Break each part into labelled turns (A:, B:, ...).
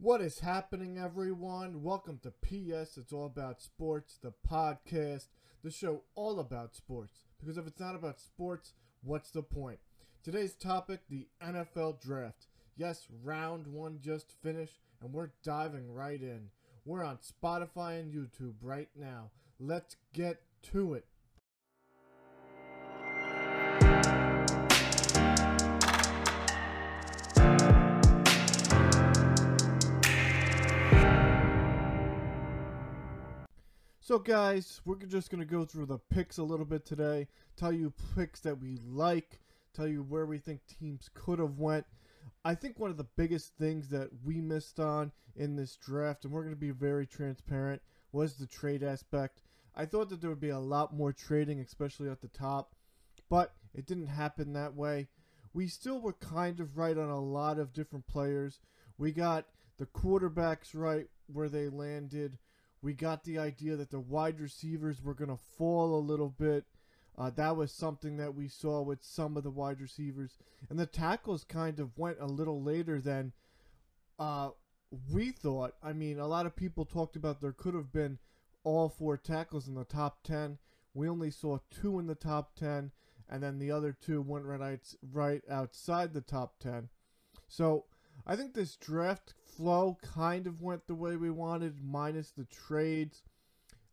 A: What is happening, everyone? Welcome to PS It's All About Sports, the podcast, the show all about sports. Because if it's not about sports, what's the point? Today's topic the NFL Draft. Yes, round one just finished, and we're diving right in. We're on Spotify and YouTube right now. Let's get to it. So, guys, we're just going to go through the picks a little bit today, tell you picks that we like, tell you where we think teams could have went. I think one of the biggest things that we missed on in this draft, and we're going to be very transparent, was the trade aspect. I thought that there would be a lot more trading, especially at the top, but it didn't happen that way. We still were kind of right on a lot of different players. We got the quarterbacks right where they landed we got the idea that the wide receivers were going to fall a little bit. Uh, that was something that we saw with some of the wide receivers. And the tackles kind of went a little later than uh, we thought. I mean, a lot of people talked about there could have been all four tackles in the top 10. We only saw two in the top 10, and then the other two went right, right outside the top 10. So I think this draft flow kind of went the way we wanted, minus the trades.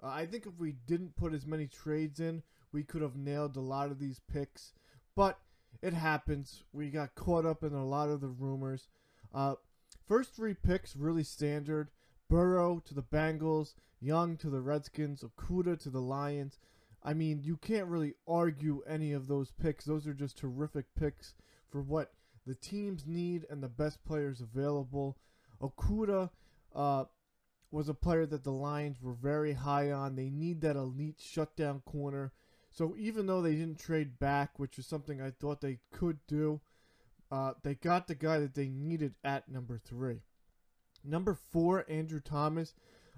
A: Uh, I think if we didn't put as many trades in, we could have nailed a lot of these picks. But it happens. We got caught up in a lot of the rumors. Uh, first three picks really standard. Burrow to the Bengals, Young to the Redskins, Okudah to the Lions. I mean, you can't really argue any of those picks. Those are just terrific picks for what the teams need and the best players available. Okudah uh, was a player that the Lions were very high on. They need that elite shutdown corner. So even though they didn't trade back, which is something I thought they could do, uh, they got the guy that they needed at number three. Number four, Andrew Thomas.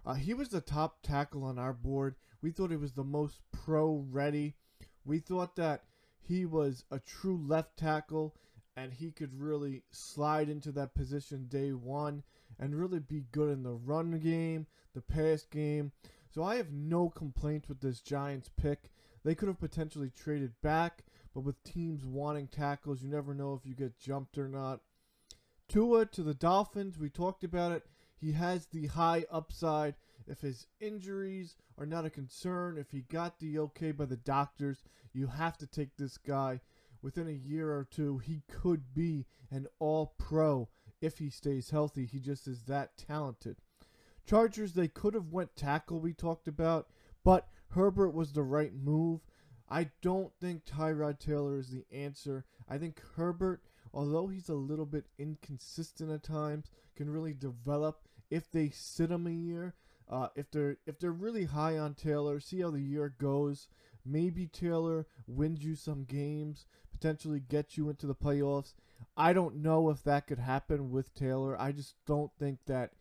A: Uh, he was the top tackle on our board. We thought he was the most pro ready. We thought that he was a true left tackle and he could really slide into that position day one and really be good in the run game, the pass game. So I have no complaints with this Giants pick. They could have potentially traded back, but with teams wanting tackles, you never know if you get jumped or not. Tua to the Dolphins, we talked about it. He has the high upside. If his injuries are not a concern, if he got the okay by the doctors, you have to take this guy within a year or two, he could be an all pro if he stays healthy. He just is that talented. Chargers, they could have went tackle we talked about, but Herbert was the right move. I don't think Tyrod Taylor is the answer. I think Herbert, although he's a little bit inconsistent at times, can really develop if they sit him a year. Uh, if they're if they're really high on Taylor, see how the year goes. Maybe Taylor wins you some games, potentially gets you into the playoffs. I don't know if that could happen with Taylor. I just don't think that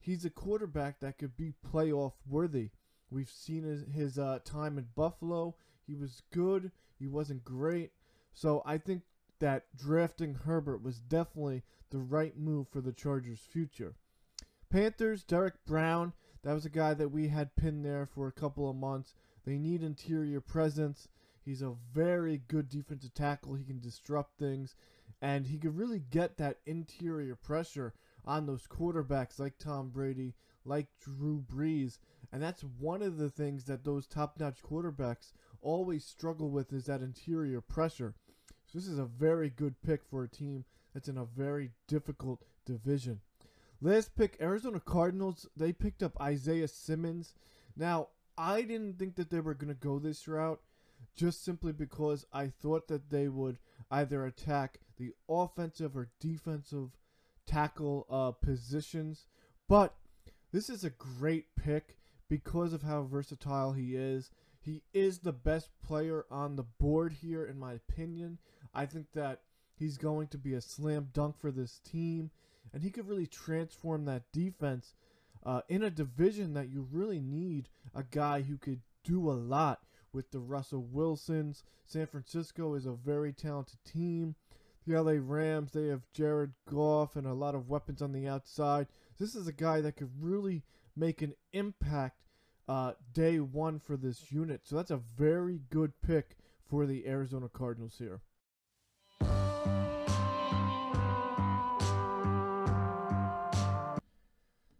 A: he's a quarterback that could be playoff worthy. We've seen his, his uh, time in Buffalo. He was good. He wasn't great. So I think that drafting Herbert was definitely the right move for the Chargers' future. Panthers, Derrick Brown. That was a guy that we had pinned there for a couple of months. They need interior presence. He's a very good defensive tackle. He can disrupt things, and he can really get that interior pressure on those quarterbacks like Tom Brady, like Drew Brees. And that's one of the things that those top notch quarterbacks always struggle with is that interior pressure. So this is a very good pick for a team that's in a very difficult division. Last pick, Arizona Cardinals. They picked up Isaiah Simmons. Now, I didn't think that they were going to go this route just simply because I thought that they would either attack the offensive or defensive tackle uh, positions. But this is a great pick because of how versatile he is. He is the best player on the board here, in my opinion. I think that he's going to be a slam dunk for this team, and he could really transform that defense uh, in a division that you really need a guy who could do a lot with the Russell Wilsons. San Francisco is a very talented team. the LA Rams, they have Jared Goff and a lot of weapons on the outside. This is a guy that could really make an impact uh, day one for this unit. So that's a very good pick for the Arizona Cardinals here.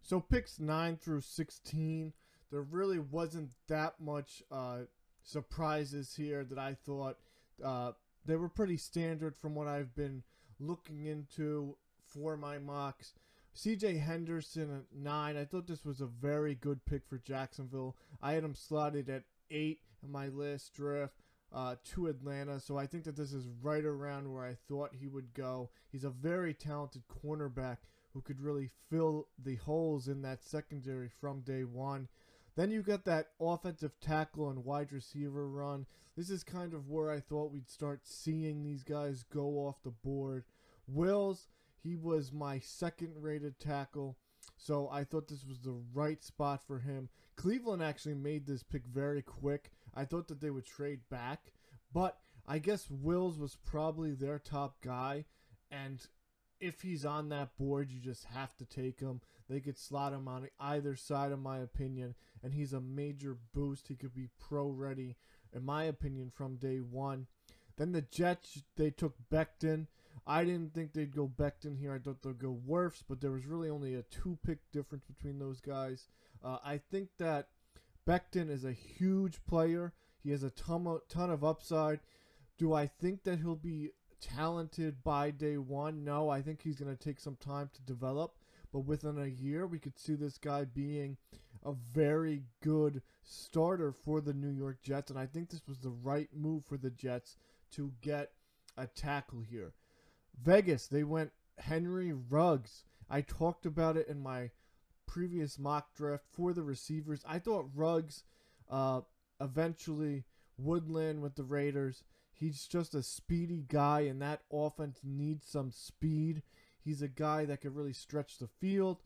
A: So picks 9 through 16, there really wasn't that much uh, surprises here that I thought uh, they were pretty standard from what I've been looking into for my mocks. CJ Henderson at 9, I thought this was a very good pick for Jacksonville. I had him slotted at 8 in my last draft. Uh, to Atlanta, so I think that this is right around where I thought he would go. He's a very talented cornerback who could really fill the holes in that secondary from day one. Then you got that offensive tackle and wide receiver run. This is kind of where I thought we'd start seeing these guys go off the board. Wills, he was my second rated tackle, so I thought this was the right spot for him. Cleveland actually made this pick very quick. I thought that they would trade back, but I guess Wills was probably their top guy, and if he's on that board, you just have to take him. They could slot him on either side, in my opinion, and he's a major boost. He could be pro ready, in my opinion, from day one. Then the Jets, they took Becton. I didn't think they'd go Becton here. I thought they'd go Wirfs, but there was really only a two pick difference between those guys. Uh, I think that Becton is a huge player. He has a ton of, ton of upside. Do I think that he'll be talented by day one. No, I think he's going to take some time to develop. But within a year, we could see this guy being a very good starter for the New York Jets. And I think this was the right move for the Jets to get a tackle here. Vegas, they went Henry Ruggs. I talked about it in my previous mock draft for the receivers. I thought Ruggs uh, eventually would land with the Raiders. He's just a speedy guy, and that offense needs some speed. He's a guy that can really stretch the field.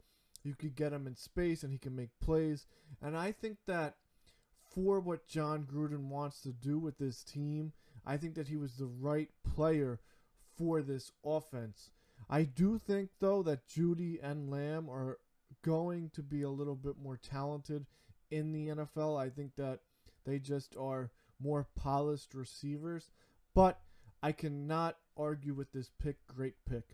A: You could get him in space, and he can make plays. And I think that for what Jon Gruden wants to do with this team, I think that he was the right player for this offense. I do think, though, that Jeudy and Lamb are going to be a little bit more talented in the NFL. I think that they just are more polished receivers. But I cannot argue with this pick. Great pick.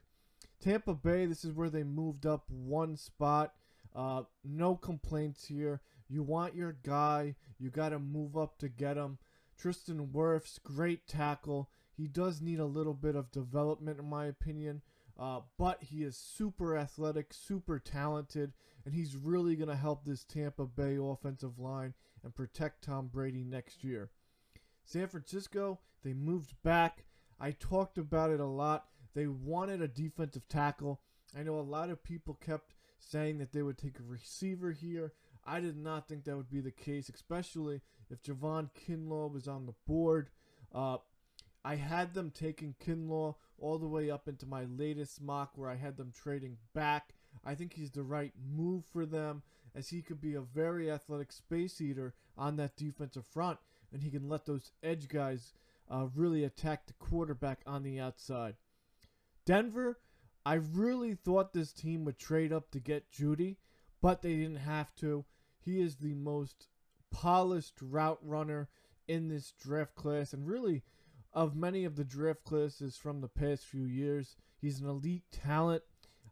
A: Tampa Bay, this is where they moved up one spot. Uh, no complaints here. You want your guy, you got to move up to get him. Tristan Wirfs, great tackle. He does need a little bit of development, in my opinion, uh, but he is super athletic, super talented, and he's really going to help this Tampa Bay offensive line and protect Tom Brady next year. San Francisco, they moved back. I talked about it a lot. They wanted a defensive tackle. I know a lot of people kept saying that they would take a receiver here. I did not think that would be the case, especially if Javon Kinlaw was on the board. Uh, I had them taking Kinlaw all the way up into my latest mock where I had them trading back. I think he's the right move for them as he could be a very athletic space eater on that defensive front and he can let those edge guys uh, really attack the quarterback on the outside. Denver, I really thought this team would trade up to get Jeudy, but they didn't have to. He is the most polished route runner in this draft class, and really of many of the draft classes from the past few years. He's an elite talent.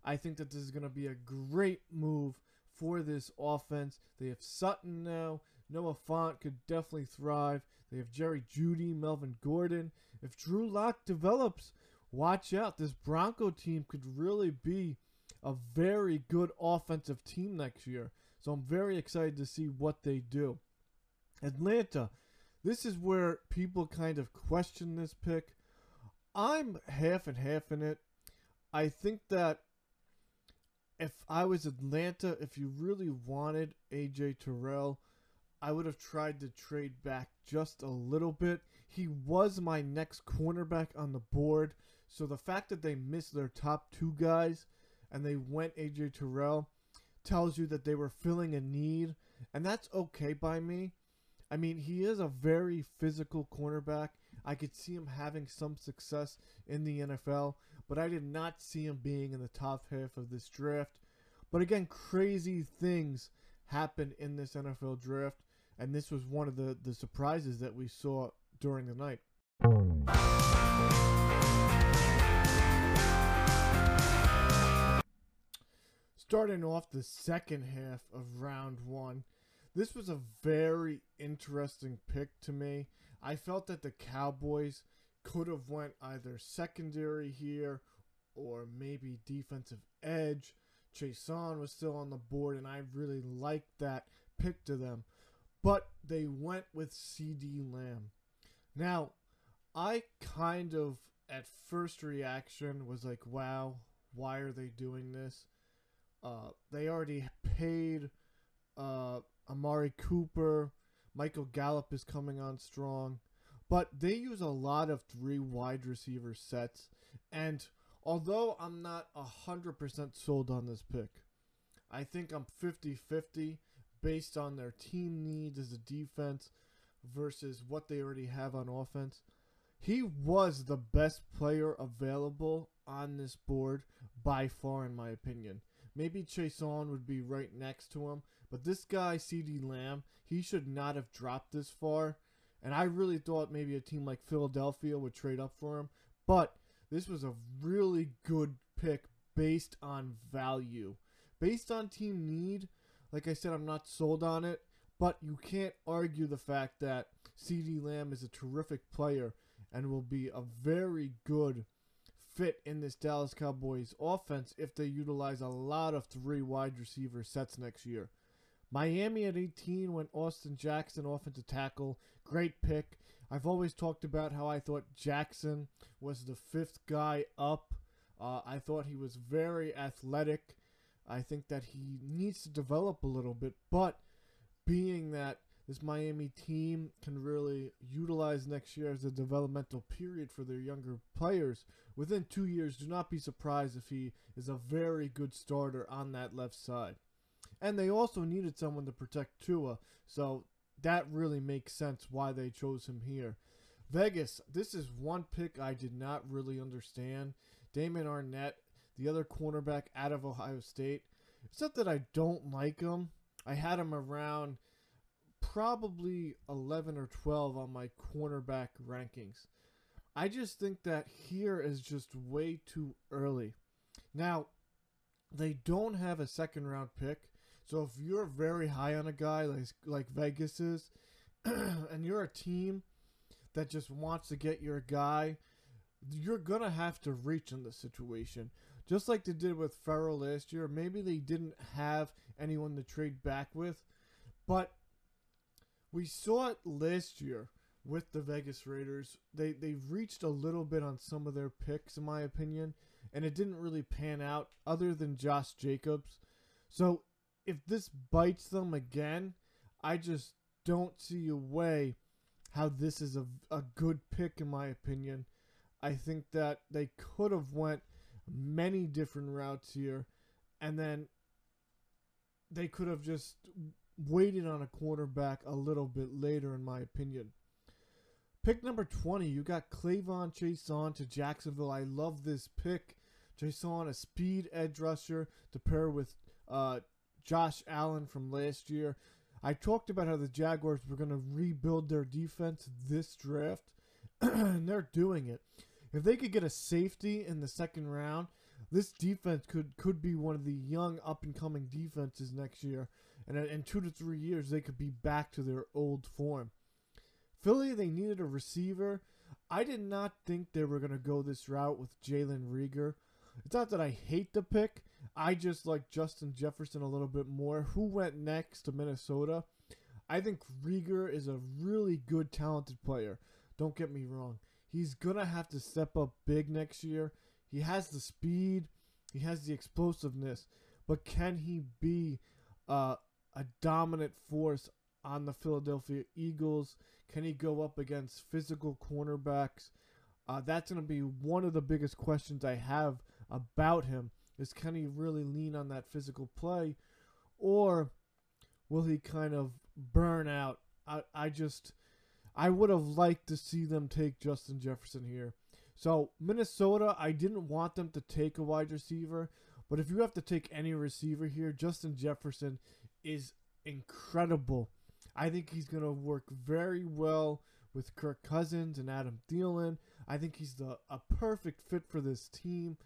A: I think that this is going to be a great move for this offense. They have Sutton now. Noah Fant could definitely thrive. They have Jerry Jeudy, Melvin Gordon. If Drew Lock develops, watch out. This Bronco team could really be a very good offensive team next year. So I'm very excited to see what they do. Atlanta, this is where people kind of question this pick. I'm half and half in it. I think that if I was Atlanta, if you really wanted AJ Terrell, I would have tried to trade back just a little bit. He was my next cornerback on the board. So the fact that they missed their top two guys and they went AJ Terrell tells you that they were filling a need. And that's okay by me. I mean, he is a very physical cornerback. I could see him having some success in the NFL, but I did not see him being in the top half of this draft. But again, crazy things happen in this NFL draft, and this was one of the, the surprises that we saw during the night. Starting off the second half of round one, this was a very interesting pick to me. I felt that the Cowboys could have went either secondary here or maybe defensive edge. Chaisson was still on the board, and I really liked that pick to them. But they went with CeeDee Lamb. Now, I kind of, at first reaction, was like, wow, why are they doing this? Uh, they already paid uh, Amari Cooper. Michael Gallup is coming on strong. But they use a lot of three wide receiver sets. And although I'm not 100% sold on this pick, I think I'm 50 50 based on their team needs as a defense versus what they already have on offense. He was the best player available on this board by far, in my opinion. Maybe Chaisson would be right next to him, but this guy, CeeDee Lamb, he should not have dropped this far. And I really thought maybe a team like Philadelphia would trade up for him. But this was a really good pick based on value. Based on team need, like I said, I'm not sold on it. But you can't argue the fact that CeeDee Lamb is a terrific player and will be a very good fit in this Dallas Cowboys offense if they utilize a lot of three wide receiver sets next year. Miami at 18 went Austin Jackson, offensive tackle. Great pick. I've always talked about how I thought Jackson was the fifth guy up. Uh, I thought he was very athletic. I think that he needs to develop a little bit, but being that this Miami team can really utilize next year as a developmental period for their younger players. Within two years, do not be surprised if he is a very good starter on that left side. And they also needed someone to protect Tua, so that really makes sense why they chose him here. Vegas, this is one pick I did not really understand. Damon Arnette, the other cornerback out of Ohio State. It's not that I don't like him. I had him around probably 11 or 12 on my cornerback rankings. I just think that here is just way too early. Now, they don't have a second round pick. So if you're very high on a guy like like Vegas is and you're a team that just wants to get your guy, you're going to have to reach in this situation. Just like they did with Ferrell last year. Maybe they didn't have anyone to trade back with, but we saw it last year with the Vegas Raiders. They they've reached a little bit on some of their picks, in my opinion, and it didn't really pan out other than Josh Jacobs. So if this bites them again, I just don't see a way how this is a, a good pick in my opinion. I think that they could have went many different routes here and then they could have just waited on a quarterback a little bit later, in my opinion. Pick number 20, you got K'Lavon Chaisson to Jacksonville. I love this pick. Chaisson, a speed edge rusher to pair with uh, Josh Allen from last year. I talked about how the Jaguars were going to rebuild their defense this draft, and they're doing it. If they could get a safety in the second round, this defense could could be one of the young up and coming defenses next year and in two to three years they could be back to their old form. Philly, they needed a receiver. I did not think they were going to go this route with Jalen Reagor. It's not that I hate the pick. I just like Justin Jefferson a little bit more. Who went next to Minnesota? I think Reagor is a really good, talented player. Don't get me wrong. He's going to have to step up big next year. He has the speed, he has the explosiveness, but can he be uh, a dominant force on the Philadelphia Eagles? Can he go up against physical cornerbacks? Uh, that's going to be one of the biggest questions I have about him. Is can he really lean on that physical play, or will he kind of burn out? I, I just I would have liked to see them take Justin Jefferson here. So, Minnesota, I didn't want them to take a wide receiver, but if you have to take any receiver here, Justin Jefferson is incredible. I think he's going to work very well with Kirk Cousins and Adam Thielen. I think he's the a perfect fit for this team.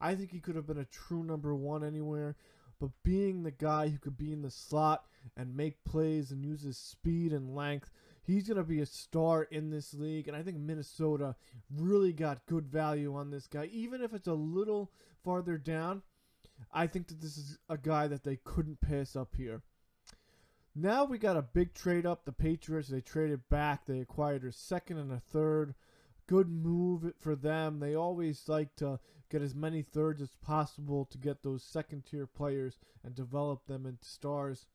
A: I think he could have been a true number one anywhere, but being the guy who could be in the slot and make plays and use his speed and length, he's going to be a star in this league. And I think Minnesota really got good value on this guy, even if it's a little farther down. I think that this is a guy that they couldn't pass up here. Now we got a big trade up. The Patriots, they traded back. They acquired a second and a third. Good move for them. They always like to get as many thirds as possible to get those second tier players and develop them into stars.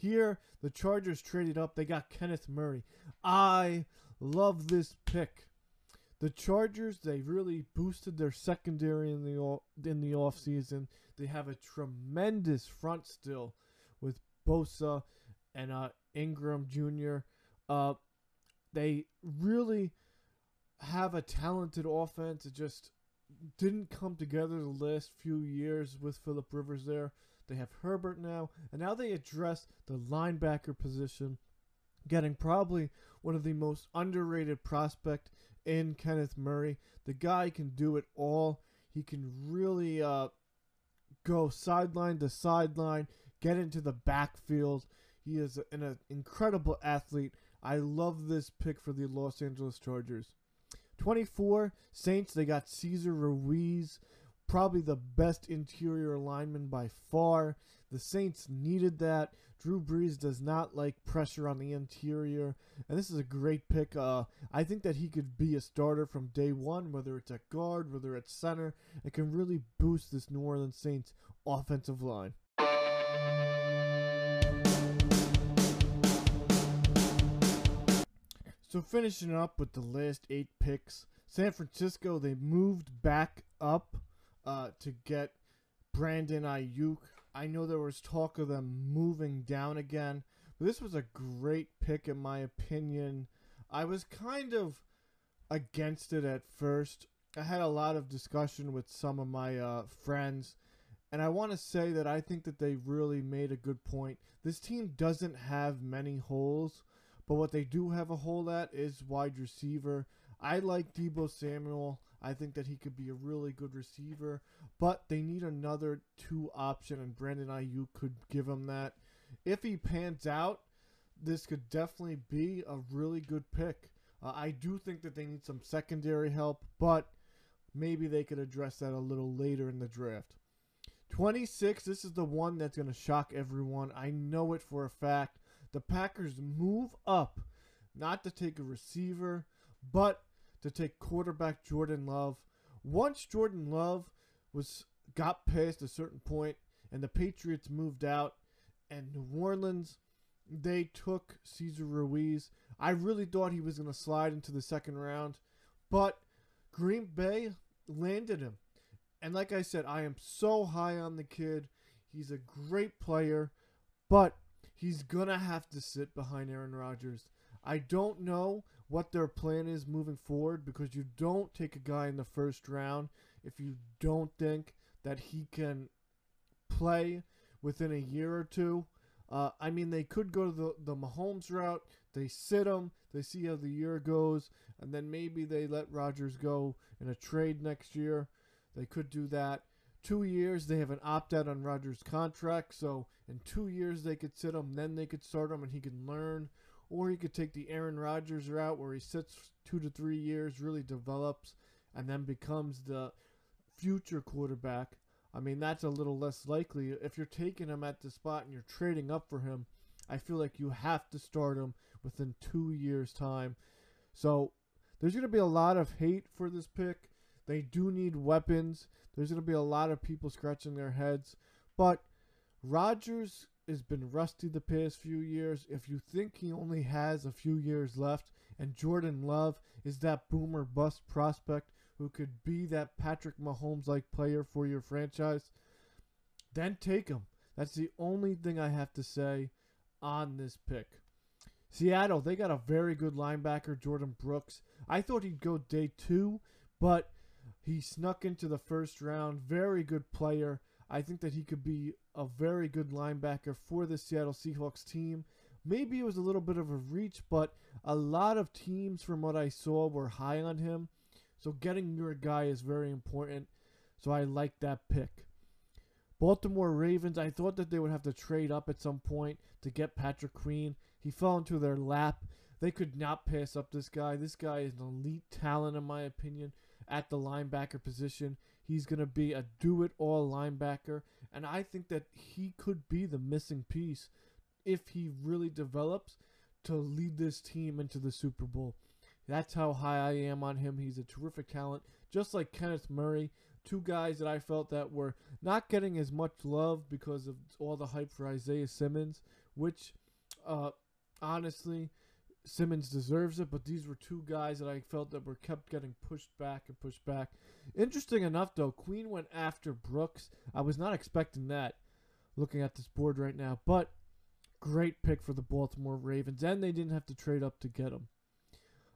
A: Here, the Chargers traded up. They got Kenneth Murray. I love this pick. The Chargers, they really boosted their secondary in the in the offseason. They have a tremendous front still with Bosa and uh, Ingram Jr. Uh, they really have a talented offense. It just didn't come together the last few years with Philip Rivers there. They have Herbert now, and now they address the linebacker position, getting probably one of the most underrated prospect in Kenneth Murray. The guy can do it all. He can really uh, go sideline to sideline, get into the backfield. He is an, an incredible athlete. I love this pick for the Los Angeles Chargers. 24 Saints, they got Cesar Ruiz, probably the best interior lineman by far. The Saints needed that. Drew Brees does not like pressure on the interior, and this is a great pick. Uh, I think that he could be a starter from day one, whether it's at guard, whether it's center. It can really boost this New Orleans Saints offensive line. So finishing up with the last eight picks, San Francisco they moved back up uh, to get Brandon Aiyuk. I know there was talk of them moving down again, but this was a great pick in my opinion. I was kind of against it at first. I had a lot of discussion with some of my uh, friends, and I want to say that I think that they really made a good point. This team doesn't have many holes but what they do have a hole at is wide receiver. I like Deebo Samuel. I think that he could be a really good receiver, but they need another two option, and Brandon Aiyuk could give them that. If he pans out, this could definitely be a really good pick. Uh, I do think that they need some secondary help, but maybe they could address that a little later in the draft. 26, this is the one that's going to shock everyone. I know it for a fact the Packers move up not to take a receiver, but to take quarterback Jordan Love. Once Jordan Love was got past a certain point and the Patriots moved out and New Orleans they took Cesar Ruiz. I really thought he was going to slide into the second round, but Green Bay landed him. And like I said, I am so high on the kid. He's a great player, but he's gonna have to sit behind Aaron Rodgers. I don't know what their plan is moving forward because you don't take a guy in the first round if you don't think that he can play within a year or two. Uh, I mean, they could go to the, the Mahomes route. They sit him. They see how the year goes. And then maybe they let Rodgers go in a trade next year. They could do that two years. They have an opt out on Rodgers' contract, so in two years they could sit him, then they could start him, and he can learn. Or he could take the Aaron Rodgers route where he sits two to three years, really develops, and then becomes the future quarterback. I mean, that's a little less likely. If you're taking him at the spot and you're trading up for him, I feel like you have to start him within two years' time. So there's going to be a lot of hate for this pick. They do need weapons. There's going to be a lot of people scratching their heads. But Rodgers has been rusty the past few years. If you think he only has a few years left, and Jordan Love is that boomer bust prospect who could be that Patrick Mahomes like player for your franchise, then take him. That's the only thing I have to say on this pick. Seattle, they got a very good linebacker, Jordyn Brooks. I thought he'd go day two, but he snuck into the first round. Very good player. I think that he could be a very good linebacker for the Seattle Seahawks team. Maybe it was a little bit of a reach, but a lot of teams, from what I saw, were high on him. So getting your guy is very important. So I like that pick. Baltimore Ravens, I thought that they would have to trade up at some point to get Patrick Queen. He fell into their lap. They could not pass up this guy. This guy is an elite talent, in my opinion, at the linebacker position. He's going to be a do it all linebacker. And I think that he could be the missing piece if he really develops to lead this team into the Super Bowl. That's how high I am on him. He's a terrific talent, just like Kenneth Murray. Two guys that I felt that were not getting as much love because of all the hype for Isaiah Simmons, which uh, honestly, Simmons deserves it, but these were two guys that I felt that were kept getting pushed back and pushed back. Interesting enough, though, Queen went after Brooks. I was not expecting that looking at this board right now, but great pick for the Baltimore Ravens, and they didn't have to trade up to get him.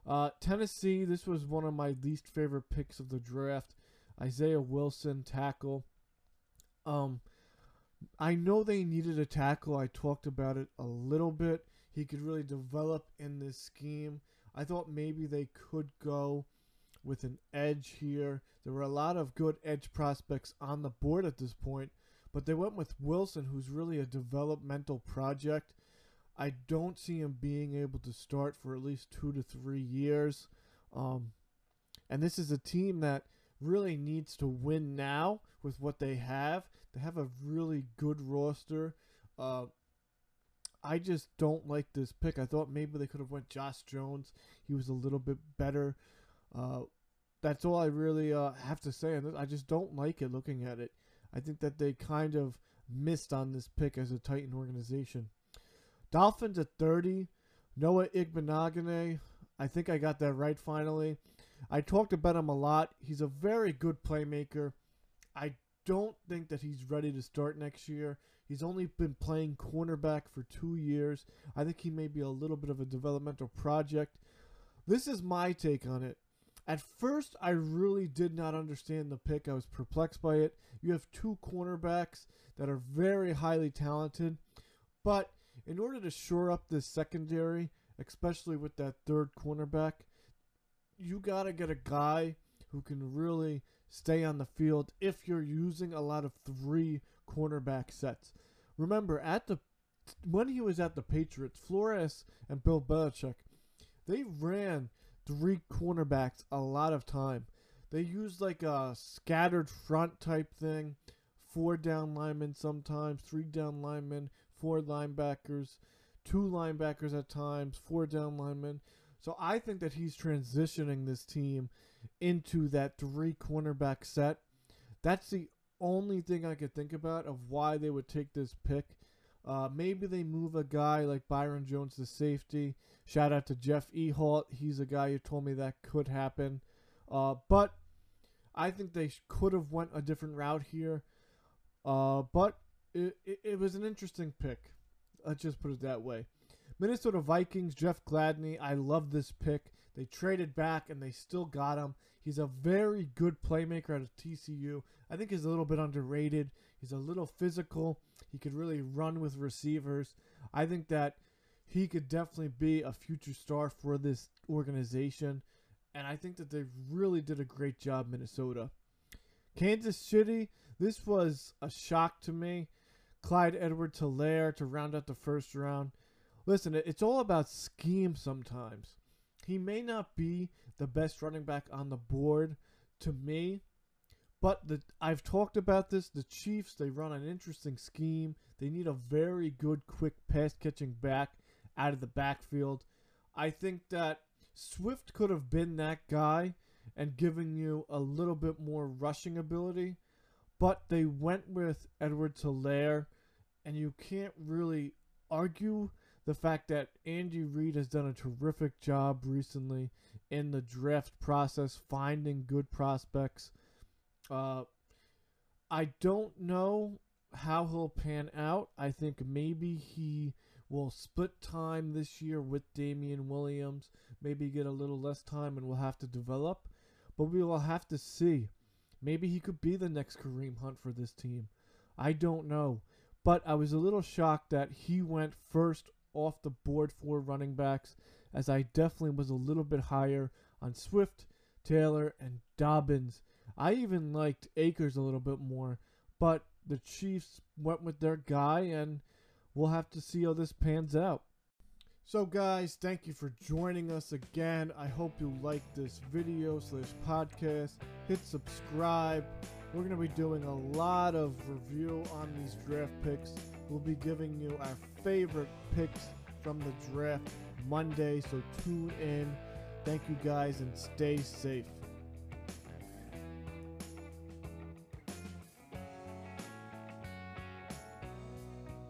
A: Uh, Tennessee, this was one of my least favorite picks of the draft. Isaiah Wilson, tackle. Um, I know they needed a tackle. I talked about it a little bit. He could really develop in this scheme. I thought maybe they could go with an edge here. There were a lot of good edge prospects on the board at this point, but they went with Wilson, who's really a developmental project. I don't see him being able to start for at least two to three years. Um, and this is a team that really needs to win now with what they have. They have a really good roster. Uh, I just don't like this pick. I thought maybe they could have went Josh Jones. He was a little bit better. Uh, that's all I really uh, have to say. And I just don't like it looking at it. I think that they kind of missed on this pick as a Titan organization. Dolphins at 30. Noah Igbinoghene. I think I got that right finally. I talked about him a lot. He's a very good playmaker. I don't think that he's ready to start next year. He's only been playing cornerback for two years. I think he may be a little bit of a developmental project. This is my take on it. At first, I really did not understand the pick. I was perplexed by it. You have two cornerbacks that are very highly talented, but in order to shore up this secondary, especially with that third cornerback, you got to get a guy who can really stay on the field if you're using a lot of three cornerback sets. Remember, at the when he was at the Patriots, Flores and Bill Belichick, they ran three cornerbacks a lot of time. They used like a scattered front type thing, four down linemen sometimes, three down linemen, four linebackers, two linebackers at times, four down linemen. So I think that he's transitioning this team into that three cornerback set. That's the only thing I could think about of why they would take this pick. Uh, maybe they move a guy like Byron Jones to safety. Shout out to Jeff Ehalt. He's a guy who told me that could happen. Uh, but I think they could have went a different route here. Uh, but it, it, it, was an interesting pick. Let's just put it that way. Minnesota Vikings, Jeff Gladney. I love this pick. They traded back and they still got him. He's a very good playmaker out of TCU. I think he's a little bit underrated. He's a little physical. He could really run with receivers. I think that he could definitely be a future star for this organization. And I think that they really did a great job, Minnesota. Kansas City, this was a shock to me. Clyde Edwards Helaire to round out the first round. Listen, it's all about scheme sometimes. He may not be the best running back on the board to me, but the, I've talked about this. The Chiefs, they run an interesting scheme. They need a very good, quick pass catching back out of the backfield. I think that Swift could have been that guy and given you a little bit more rushing ability, but they went with Edwards Helaire, and you can't really argue the fact that Andy Reid has done a terrific job recently in the draft process, finding good prospects. Uh, I don't know how he'll pan out. I think maybe he will split time this year with Damien Williams, maybe get a little less time and we'll have to develop, but we will have to see. Maybe he could be the next Kareem Hunt for this team. I don't know. But I was a little shocked that he went first off the board for running backs, as I definitely was a little bit higher on Swift, Taylor, and Dobbins. I even liked Akers a little bit more, but the Chiefs went with their guy, and we'll have to see how this pans out. So, guys, thank you for joining us again. I hope you liked this video slash podcast. Hit subscribe. We're going to be doing a lot of review on these draft picks. We'll be giving you our favorite picks from the draft Monday, so tune in. Thank you guys and stay safe.